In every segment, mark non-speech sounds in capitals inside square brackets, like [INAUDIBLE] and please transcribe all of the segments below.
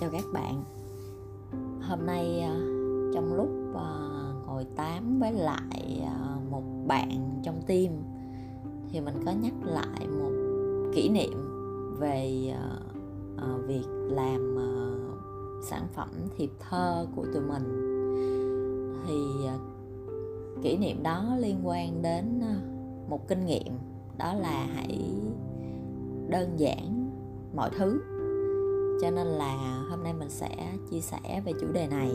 chào các bạn. Hôm nay à, trong lúc à, ngồi tám với lại à, một bạn trong team, thì mình có nhắc lại một kỷ niệm về việc làm sản phẩm thiệp thơ của tụi mình. Thì kỷ niệm đó liên quan đến một kinh nghiệm, đó là hãy đơn giản mọi thứ cho nên là hôm nay mình sẽ chia sẻ về chủ đề này.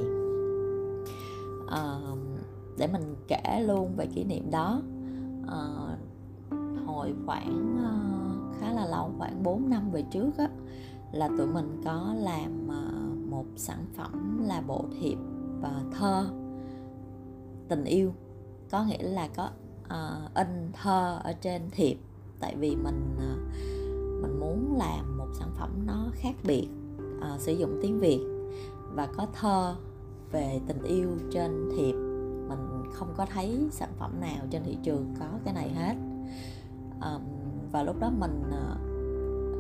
À, để mình kể luôn về kỷ niệm đó. À, hồi khoảng ờ, khá là lâu khoảng 4 năm về trước á là tụi mình có làm một sản phẩm là bộ thiệp và thơ tình yêu. Có nghĩa là có uh, in thơ ở trên thiệp. Tại vì mình uh, mình muốn làm một sản phẩm nó khác biệt à, sử dụng tiếng việt và có thơ về tình yêu trên thiệp. Mình không có thấy sản phẩm nào trên thị trường có cái này hết. À, và lúc đó mình à,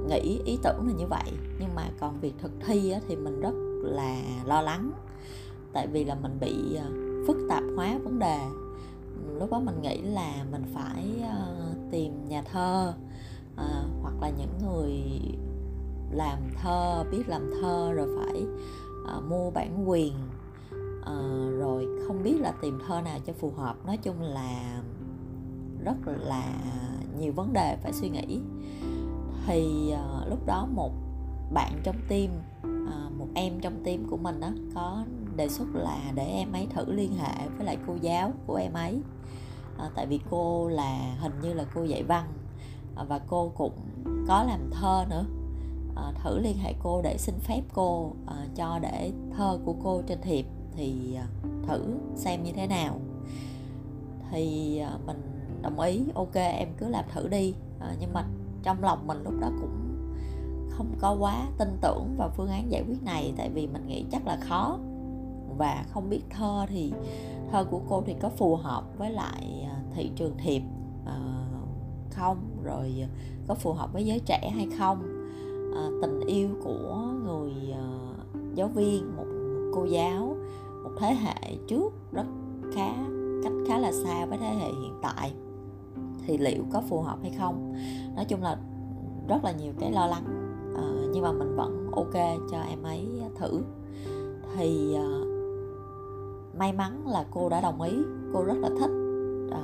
nghĩ ý tưởng là như vậy. Nhưng mà còn việc thực thi á, thì mình rất là lo lắng. Tại vì là mình bị à, phức tạp hóa vấn đề. Lúc đó mình nghĩ là mình phải uh, tìm nhà thơ uh, hoặc là những người làm thơ biết làm thơ rồi phải à, mua bản quyền à, rồi không biết là tìm thơ nào cho phù hợp. Nói chung là rất là nhiều vấn đề phải suy nghĩ. Thì à, lúc đó một bạn trong team à, một em trong team của mình đó có đề xuất là để em ấy thử liên hệ với lại cô giáo của em ấy. À, tại vì cô là hình như là cô dạy văn à, và cô cũng có làm thơ nữa à, thử liên hệ cô để xin phép cô à, cho để thơ của cô trên thiệp. Thì à, thử xem như thế nào. Thì à, mình đồng ý ok em cứ làm thử đi. À, nhưng mà trong lòng mình lúc đó cũng không có quá tin tưởng vào phương án giải quyết này tại vì mình nghĩ chắc là khó. Và không biết thơ thì thơ của cô thì có phù hợp với lại thị trường thiệp không? Rồi có phù hợp với giới trẻ hay không? À, tình yêu của người à, giáo viên một cô giáo một thế hệ trước rất khá cách khá là xa với thế hệ hiện tại. Thì liệu có phù hợp hay không? Nói chung là rất là nhiều cái lo lắng à, nhưng mà mình vẫn ok cho em ấy thử. Thì à, may mắn là cô đã đồng ý cô rất là thích à,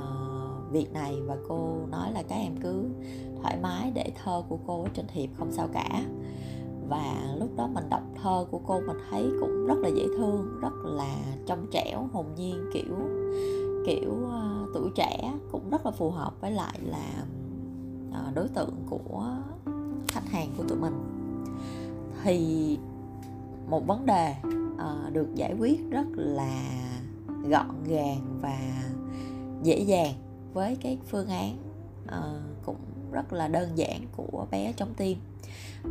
việc này và cô nói là các em cứ thoải mái để thơ của cô ở trên thiệp không sao cả. Và lúc đó mình đọc thơ của cô mình thấy cũng rất là dễ thương rất là trong trẻo hồn nhiên kiểu kiểu uh, tuổi trẻ cũng rất là phù hợp với lại là uh, đối tượng của khách hàng của tụi mình. Thì một vấn đề uh, được giải quyết rất là gọn gàng và dễ dàng với cái phương án uh, cũng rất là đơn giản của bé trong tim.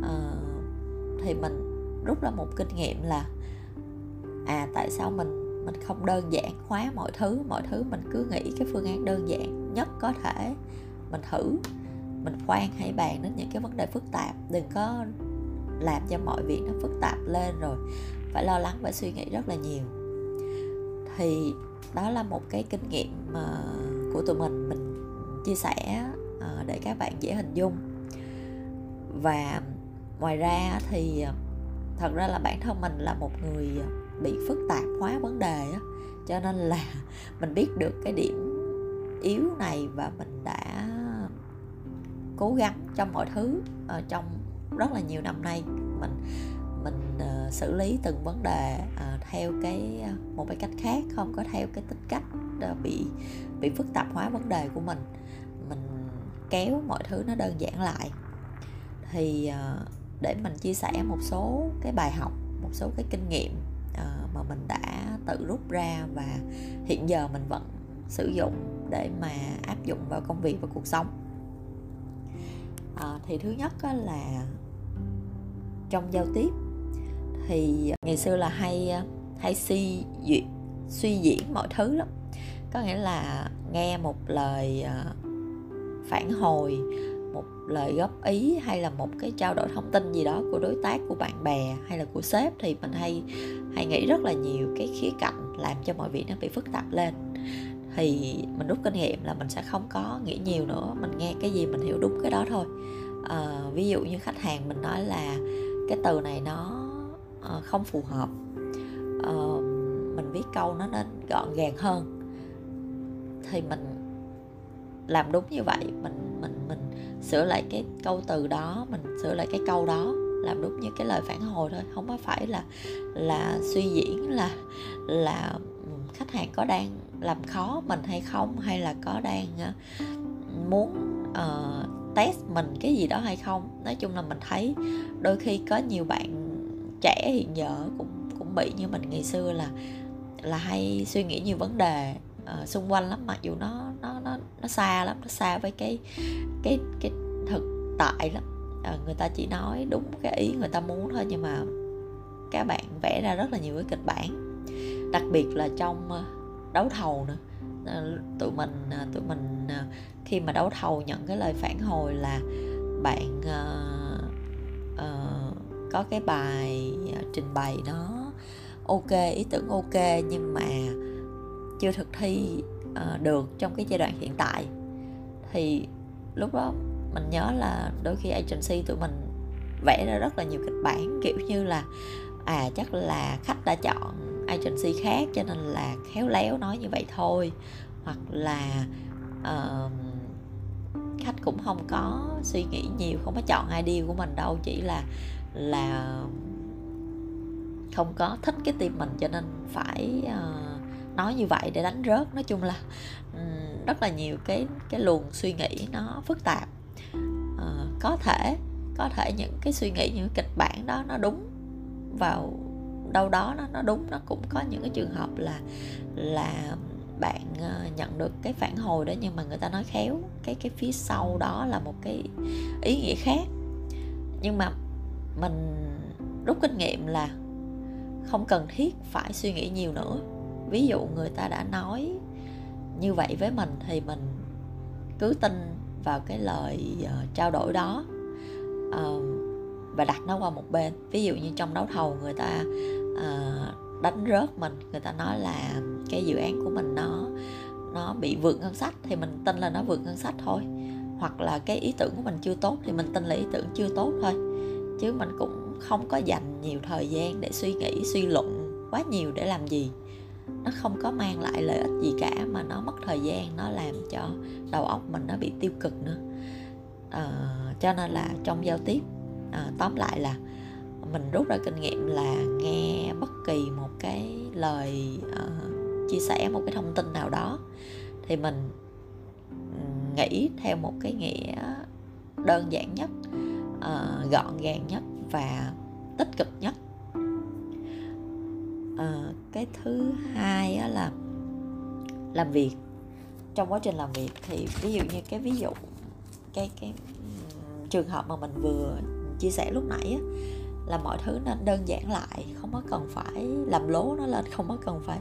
À, thì mình rút ra một kinh nghiệm là à tại sao mình mình không đơn giản hóa mọi thứ mọi thứ mình cứ nghĩ cái phương án đơn giản nhất có thể mình thử mình khoan hay bàn đến những cái vấn đề phức tạp. Đừng có làm cho mọi việc nó phức tạp lên rồi phải lo lắng phải suy nghĩ rất là nhiều. Thì đó là một cái kinh nghiệm mà của tụi mình mình chia sẻ Ờ, để các bạn dễ hình dung. Và ngoài ra thì ờ, thật ra là bản thân mình là một người bị phức tạp hóa vấn đề á cho nên là [LAUGHS] mình biết được cái điểm yếu này và mình đã cố gắng trong mọi thứ uh, trong rất là nhiều năm nay mình mình uh, xử lý từng vấn đề uh, theo cái uh, một cái cách khác không có theo cái tính cách uh, bị bị phức tạp hóa vấn đề của mình. Mình kéo mọi thứ nó đơn giản lại. Thì ờ, để mình chia sẻ một số cái bài học một số cái kinh nghiệm ờ, mà mình đã tự rút ra và hiện giờ mình vẫn sử dụng để mà áp dụng vào công việc và cuộc sống. À, thì thứ nhất là trong giao tiếp thì ngày xưa là hay hay suy diễn suy diễn mọi thứ lắm. Có nghĩa là nghe một lời phản hồi một lời góp ý hay là một cái trao đổi thông tin gì đó của đối tác của bạn bè hay là của sếp thì mình hay hay nghĩ rất là nhiều cái khía cạnh làm cho mọi việc nó bị phức tạp lên. Thì mình rút kinh nghiệm là mình sẽ không có nghĩ nhiều nữa mình nghe cái gì mình hiểu đúng cái đó thôi. À, ví dụ như khách hàng mình nói là cái từ này nó ờ, không phù hợp à, mình viết câu nó nên gọn gàng hơn thì mình làm đúng như vậy mình mình mình sửa lại cái câu từ đó mình sửa lại cái câu đó làm đúng như cái lời phản hồi thôi. Không có phải là là suy diễn là là khách hàng có đang làm khó mình hay không hay là có đang ờ, muốn uh, test mình cái gì đó hay không. Nói chung là mình thấy đôi khi có nhiều bạn trẻ hiện giờ cũng cũng bị như mình ngày xưa là là hay suy nghĩ nhiều vấn đề uh, xung quanh lắm mặc dù nó nó nó xa lắm nó xa với cái cái cái thực tại lắm. À, người ta chỉ nói đúng cái ý người ta muốn thôi nhưng mà các bạn vẽ ra rất là nhiều cái kịch bản. Đặc biệt là trong ờ, đấu thầu nữa. Ờ, tụi mình tụi mình khi mà đấu thầu nhận cái lời phản hồi là bạn uh, uh, có cái bài trình bày nó ok ý tưởng ok nhưng mà chưa thực thi uh, được trong cái giai đoạn hiện tại. Thì lúc đó mình nhớ là đôi khi agency tụi mình vẽ ra rất là nhiều kịch bản kiểu như là à chắc là khách đã chọn agency khác cho nên là khéo léo nói như vậy thôi. Hoặc là uh, khách cũng không có suy nghĩ nhiều không có chọn ID của mình đâu chỉ là là không có thích cái tim mình cho nên phải uh, nói như vậy để đánh rớt. Nói chung là um, rất là nhiều cái cái luồng suy nghĩ nó phức tạp. Uh, có thể có thể những cái suy nghĩ những kịch bản đó nó đúng vào đâu đó nó nó đúng. Nó cũng có những cái trường hợp là là bạn ờ, nhận được cái phản hồi đó nhưng mà người ta nói khéo cái cái phía sau đó là một cái ý nghĩa khác. Nhưng mà mình rút kinh nghiệm là không cần thiết phải suy nghĩ nhiều nữa ví dụ người ta đã nói như vậy với mình thì mình cứ tin vào cái lời uh, trao đổi đó uh, và đặt nó qua một bên. Ví dụ như trong đấu thầu người ta uh, đánh rớt mình người ta nói là cái dự án của mình nó nó bị vượt ngân sách thì mình tin là nó vượt ngân sách thôi. Hoặc là cái ý tưởng của mình chưa tốt thì mình tin là ý tưởng chưa tốt thôi. Chứ mình cũng không có dành nhiều thời gian để suy nghĩ suy luận quá nhiều để làm gì nó không có mang lại lợi ích gì cả mà nó mất thời gian nó làm cho đầu óc mình nó bị tiêu cực nữa. À, cho nên là trong giao tiếp à, tóm lại là mình rút ra kinh nghiệm là nghe bất kỳ một cái lời uh, chia sẻ một cái thông tin nào đó thì mình nghĩ theo một cái nghĩa đơn giản nhất uh, gọn gàng nhất và tích cực nhất uh, cái thứ hai á là làm việc. Trong quá trình làm việc thì ví dụ như cái ví dụ cái cái trường hợp mà mình vừa chia sẻ lúc nãy á, là mọi thứ nên đơn giản lại không có cần phải làm lố nó lên không có cần phải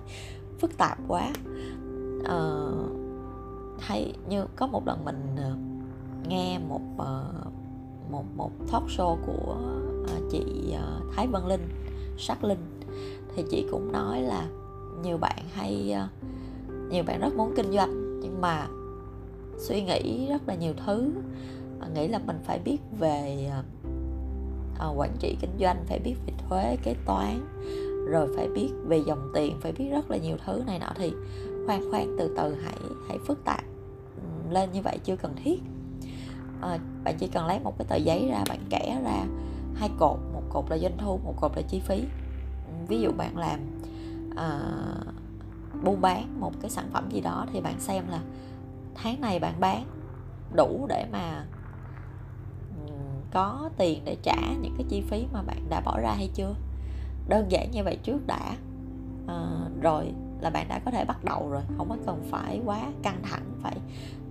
phức tạp quá. Uh, hay như có một lần mình ờ, nghe một uh, một một talk show của uh, chị uh, Thái Vân Linh Sắc Linh thì chị cũng nói là nhiều bạn hay ờ, nhiều bạn rất muốn kinh doanh nhưng mà suy nghĩ rất là nhiều thứ. Ờ, nghĩ là mình phải biết về ờ, quản trị kinh doanh phải biết về thuế kế toán rồi phải biết về dòng tiền phải biết rất là nhiều thứ này nọ. Thì khoan khoan từ từ hãy hãy phức tạp lên như vậy chưa cần thiết. À, bạn chỉ cần lấy một cái tờ giấy ra bạn kẻ ra hai cột một cột là doanh thu một cột là chi phí ví dụ bạn làm à, buôn bán một cái sản phẩm gì đó thì bạn xem là tháng này bạn bán đủ để mà có tiền để trả những cái chi phí mà bạn đã bỏ ra hay chưa? Đơn giản như vậy trước đã. À, rồi là bạn đã có thể bắt đầu rồi không có cần phải quá căng thẳng phải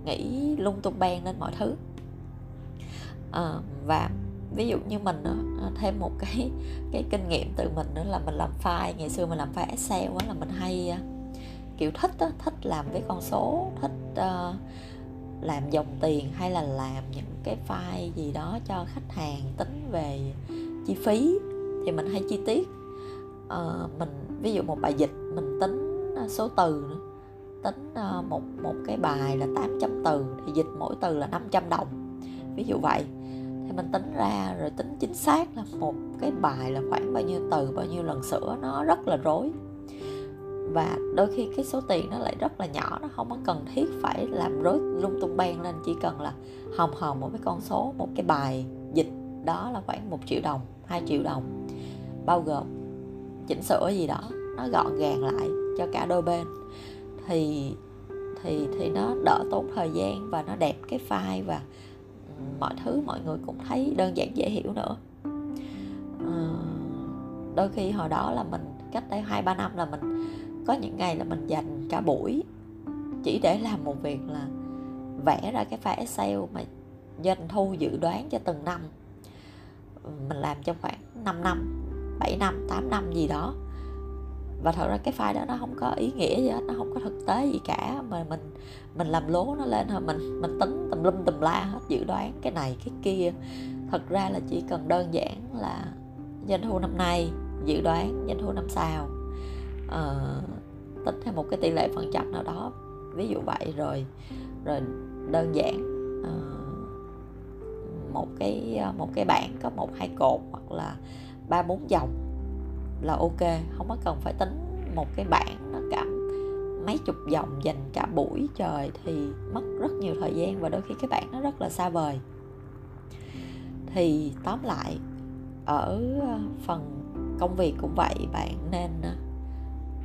nghĩ lung tung beng lên mọi thứ. À, và ví dụ như mình à, thêm một cái cái kinh nghiệm từ mình nữa là mình làm file. Ngày xưa mình làm file excel quá là mình hay à, kiểu thích đó, thích làm với con số thích uh, làm dòng tiền hay là làm những cái file gì đó cho khách hàng tính về chi phí thì mình hay chi tiết. Uh, mình ví dụ một bài dịch mình tính số từ nữa tính uh, một một cái bài là 800 từ thì dịch mỗi từ là 500 đồng ví dụ vậy thì mình tính ra rồi tính chính xác là một cái bài là khoảng bao nhiêu từ, bao nhiêu lần sửa nó rất là rối. Và đôi khi cái số tiền nó lại rất là nhỏ, nó không có cần thiết phải làm rối lung tung beng lên, chỉ cần là hòm hòm một cái con số, một cái bài dịch, đó là khoảng một triệu đồng 2 triệu đồng. Bao gồm chỉnh sửa gì đó, nó gọn gàng lại cho cả đôi bên. Thì thì thì nó đỡ tốn thời gian và nó đẹp cái file và mọi thứ mọi người cũng thấy đơn giản dễ hiểu nữa. À, đôi khi hồi đó là mình cách đây hai ba năm là mình có những ngày là mình dành cả buổi chỉ để làm một việc là vẽ ra cái file Excel mà doanh thu dự đoán cho từng năm. Mình làm trong khoảng 5 năm 7 năm 8 năm gì đó và thật ra cái file đó nó không có ý nghĩa gì hết nó không có thực tế gì cả. Mà mình mình làm lố nó lên thôi mình mình tính tùm lum tùm la hết dự đoán cái này cái kia. Thật ra là chỉ cần đơn giản là doanh thu năm nay dự đoán doanh thu năm sau. Uh, tính theo một cái tỷ lệ phần trăm nào đó ví dụ vậy rồi rồi đơn giản uh, một cái một cái bảng có một hai cột hoặc là ba bốn dòng là ok không có cần phải tính một cái bảng nó cả mấy chục dòng dành cả buổi trời thì mất rất nhiều thời gian và đôi khi cái bảng nó rất là xa vời. Thì tóm lại ở ờ, phần công việc cũng vậy bạn nên ờ,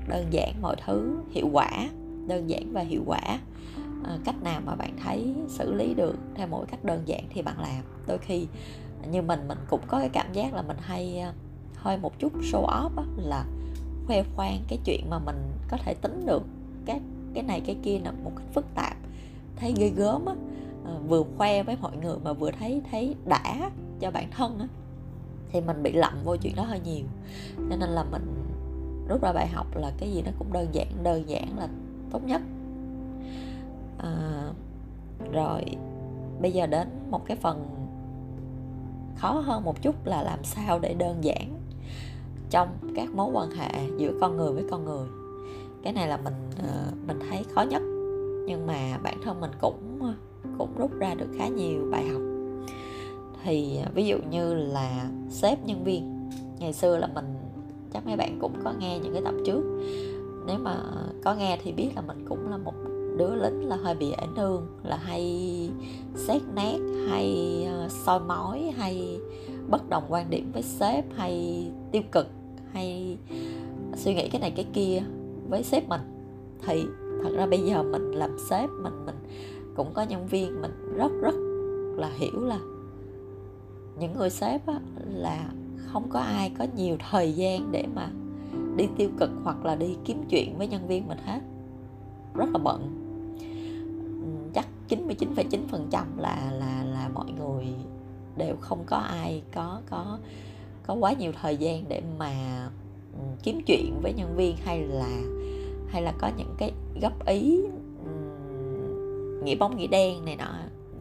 đơn giản mọi thứ hiệu quả đơn giản và hiệu quả. À, cách nào mà bạn thấy xử lý được theo mỗi cách đơn giản thì bạn làm. Đôi khi như mình mình cũng có cái cảm giác là mình hay hơi một chút show off á, là khoe khoang cái chuyện mà mình có thể tính được các cái này cái kia là một cách phức tạp. Thấy ghê gớm á. Ờ, vừa khoe với mọi người mà vừa thấy thấy đã cho bản thân á thì mình bị lậm vô chuyện đó hơi nhiều. Cho nên là mình rút ra bài học là cái gì nó cũng đơn giản đơn giản là tốt nhất. À, rồi bây giờ đến một cái phần khó hơn một chút là làm sao để đơn giản trong các mối quan hệ giữa con người với con người. Cái này là mình ờ, mình thấy khó nhất, nhưng mà bản thân mình cũng cũng rút ra được khá nhiều bài học. Thì ờ, ví dụ như là sếp nhân viên, ngày xưa là mình, chắc mấy bạn cũng có nghe những cái tập trước. Nếu mà có nghe thì biết là mình cũng là một đứa lính là hơi bị ảnh hưởng, là hay xét nét, hay ờ, soi mói, hay bất đồng quan điểm với sếp, hay tiêu cực hay suy nghĩ cái này cái kia với sếp mình. Thì thật ra bây giờ mình làm sếp mình mình cũng có nhân viên mình rất rất là hiểu là những người sếp á, là không có ai có nhiều thời gian để mà đi tiêu cực hoặc là đi kiếm chuyện với nhân viên mình hết. Rất là bận. Chắc 99,9% là là là mọi người đều không có ai có có có quá nhiều thời gian để mà ừ, kiếm chuyện với nhân viên hay là hay là có những cái góp ý ừ, nghĩ bóng nghĩ đen này nọ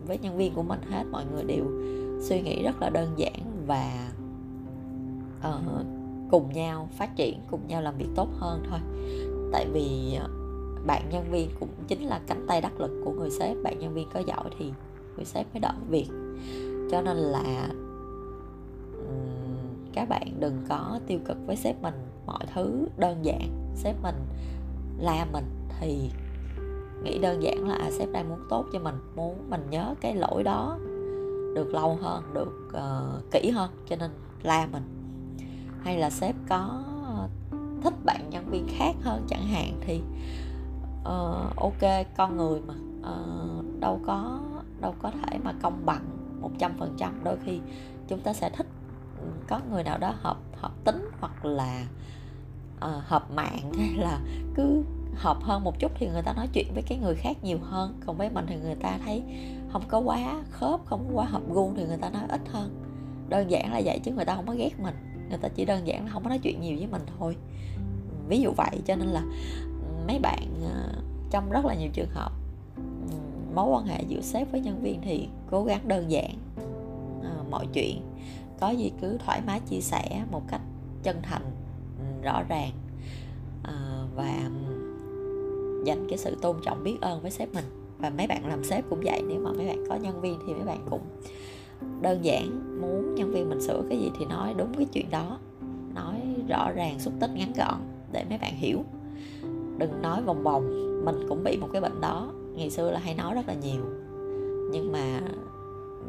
với nhân viên của mình hết. Mọi người đều suy nghĩ rất là đơn giản và uh, cùng nhau phát triển cùng nhau làm việc tốt hơn thôi. Tại vì ờ, bạn nhân viên cũng chính là cánh tay đắc lực của người sếp. Bạn nhân viên có giỏi thì người sếp mới đỡ việc. Cho nên là các bạn đừng có tiêu cực với sếp mình. Mọi thứ đơn giản. Sếp mình la mình thì nghĩ đơn giản là à, sếp đang muốn tốt cho mình muốn mình nhớ cái lỗi đó được lâu hơn được uh, kỹ hơn cho nên la mình. Hay là sếp có thích bạn nhân viên khác hơn chẳng hạn thì uh, ok con người mà uh, đâu có đâu có thể mà công bằng một trăm phần trăm. Đôi khi chúng ta sẽ thích có người nào đó hợp hợp tính hoặc là uh, hợp mạng hay là cứ hợp hơn một chút thì người ta nói chuyện với cái người khác nhiều hơn. Còn với mình thì người ta thấy không có quá khớp không quá hợp gu thì người ta nói ít hơn. Đơn giản là vậy chứ người ta không có ghét mình. Người ta chỉ đơn giản là không có nói chuyện nhiều với mình thôi. Ví dụ vậy cho nên là mấy bạn ờ, trong rất là nhiều trường hợp mối quan hệ giữa sếp với nhân viên thì cố gắng đơn giản ờ, mọi chuyện có gì cứ thoải mái chia sẻ một cách chân thành ừ, rõ ràng. À, và ừ, dành cái sự tôn trọng biết ơn với sếp mình. Và mấy bạn làm sếp cũng vậy nếu mà mấy bạn có nhân viên thì mấy bạn cũng đơn giản muốn nhân viên mình sửa cái gì thì nói đúng cái chuyện đó nói rõ ràng xúc tích ngắn gọn để mấy bạn hiểu. Đừng nói vòng vòng mình cũng bị một cái bệnh đó ngày xưa là hay nói rất là nhiều. Nhưng mà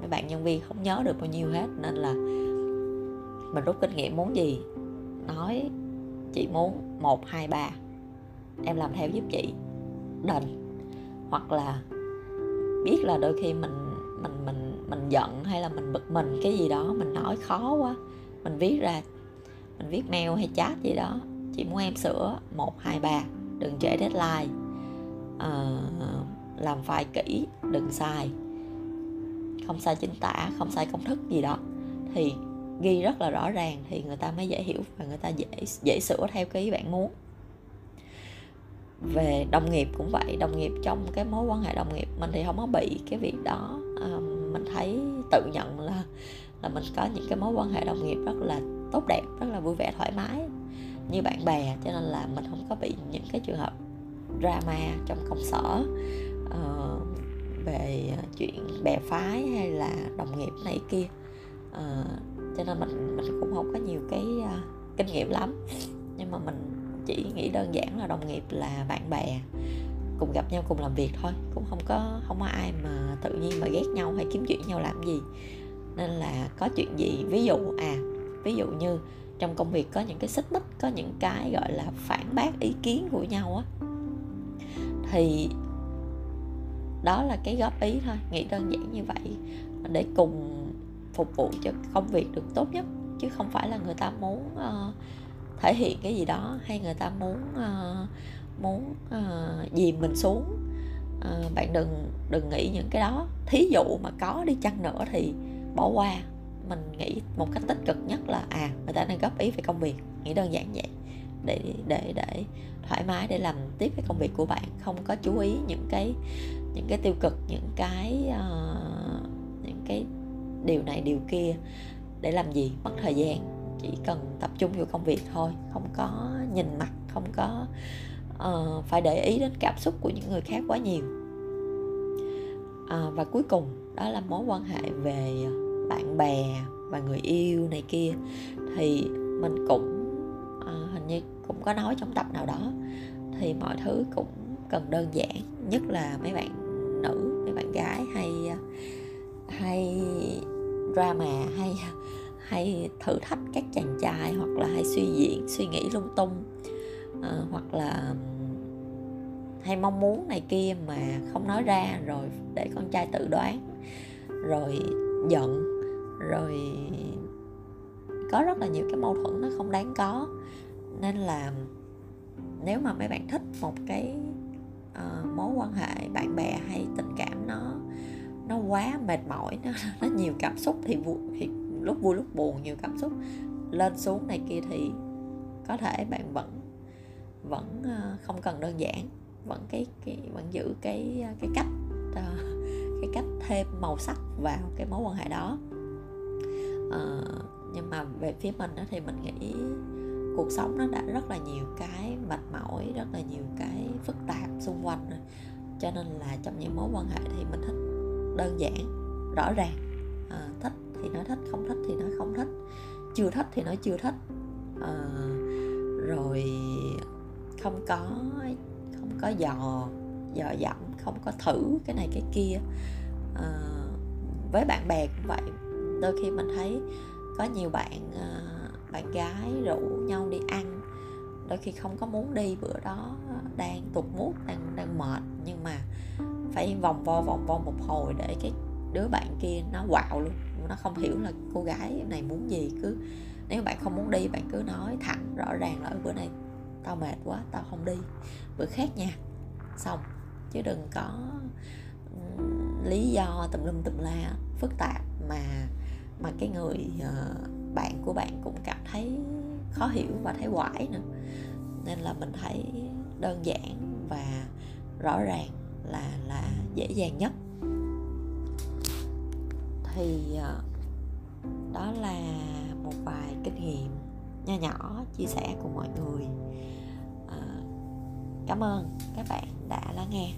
mấy bạn nhân viên không nhớ được bao nhiêu hết nên là mình rút kinh nghiệm muốn gì nói chị muốn một hai ba. Em làm theo giúp chị đền hoặc là biết là đôi khi mình mình mình mình giận hay là mình bực mình cái gì đó mình nói khó quá. Mình viết ra mình viết mail hay chat gì đó. Chị muốn em sửa một hai ba đừng trễ deadline. À, làm file kỹ đừng sai không sai chính tả không sai công thức gì đó thì ghi rất là rõ ràng thì người ta mới dễ hiểu và người ta dễ dễ sửa theo cái ý bạn muốn. Về đồng nghiệp cũng vậy đồng nghiệp trong cái mối quan hệ đồng nghiệp mình thì không có bị cái việc đó. À, mình thấy tự nhận là là mình có những cái mối quan hệ đồng nghiệp rất là tốt đẹp rất là vui vẻ thoải mái như bạn bè cho nên là mình không có bị những cái trường hợp drama trong công sở. Uh, về à, chuyện bè phái hay là đồng nghiệp này kia. À, cho nên mình mình cũng không có nhiều cái uh, kinh nghiệm lắm. Nhưng mà mình chỉ nghĩ đơn giản là đồng nghiệp là bạn bè cùng gặp nhau cùng làm việc thôi. Cũng không có không có ai mà tự nhiên mà ghét nhau hay kiếm chuyện nhau làm gì. Nên là có chuyện gì ví dụ à ví dụ như trong công việc có những cái xích mích có những cái gọi là phản bác ý kiến của nhau á thì đó là cái góp ý thôi nghĩ đơn giản như vậy để cùng phục vụ cho công việc được tốt nhất chứ không phải là người ta muốn uh, thể hiện cái gì đó hay người ta muốn uh, muốn ờ, uh, dìm mình xuống. Uh, bạn đừng đừng nghĩ những cái đó. Thí dụ mà có đi chăng nữa thì bỏ qua. Mình nghĩ một cách tích cực nhất là à người ta đang góp ý về công việc. Nghĩ đơn giản vậy. Để để để thoải mái để làm tiếp cái công việc của bạn không có chú ý những cái những cái tiêu cực những cái uh, những cái điều này điều kia. Để làm gì? Mất thời gian. Chỉ cần tập trung vào công việc thôi. Không có nhìn mặt không có uh, phải để ý đến cảm xúc của những người khác quá nhiều. Uh, và cuối cùng đó là mối quan hệ về bạn bè và người yêu này kia. Thì mình cũng uh, hình như cũng có nói trong tập nào đó thì mọi thứ cũng cần đơn giản nhất là mấy bạn nữ mấy bạn gái hay hay drama hay hay thử thách các chàng trai hoặc là hay suy diễn suy nghĩ lung tung à, hoặc là hay mong muốn này kia mà không nói ra rồi để con trai tự đoán rồi giận rồi có rất là nhiều cái mâu thuẫn nó không đáng có. Nên là nếu mà mấy bạn thích một cái uh, mối quan hệ bạn bè hay tình cảm nó nó quá mệt mỏi nó [LAUGHS] nó nhiều cảm xúc thì, vui, thì lúc vui lúc buồn nhiều cảm xúc lên xuống này kia thì có thể bạn vẫn vẫn uh, không cần đơn giản vẫn cái cái vẫn giữ cái ờ, cái cách uh, [LAUGHS] cái cách thêm màu sắc vào cái mối quan hệ đó. Uh, nhưng mà về phía mình đó thì mình nghĩ cuộc sống nó đã rất là nhiều cái mệt mỏi rất là nhiều cái phức tạp xung quanh rồi. Cho nên là trong những mối quan hệ thì mình thích đơn giản rõ ràng. À, thích thì nói thích không thích thì nói không thích. Chưa thích thì nói chưa thích. À, rồi không có không có dò dò dẫm không có thử cái này cái kia. À, với bạn bè cũng vậy. Đôi khi mình thấy có nhiều bạn à, bạn gái rủ nhau đi ăn. Đôi khi không có muốn đi bữa đó đang tụt mút đang đang mệt. Nhưng mà phải vòng vo vòng vo một hồi để cái đứa bạn kia nó quạo luôn. Nó không hiểu là cô gái này muốn gì. Cứ nếu bạn không muốn đi bạn cứ nói thẳng rõ ràng là bữa nay tao mệt quá tao không đi. Bữa khác nha. Xong. Chứ đừng có lý do tùm lum tùm la phức tạp mà mà cái người uh, bạn của bạn cũng cảm thấy khó hiểu và thấy quải nữa. Nên là mình thấy đơn giản và rõ ràng là là dễ dàng nhất. Thì ờ, đó là một vài kinh nghiệm nho nhỏ chia sẻ cùng mọi người. Ờ, cảm ơn các bạn đã lắng nghe.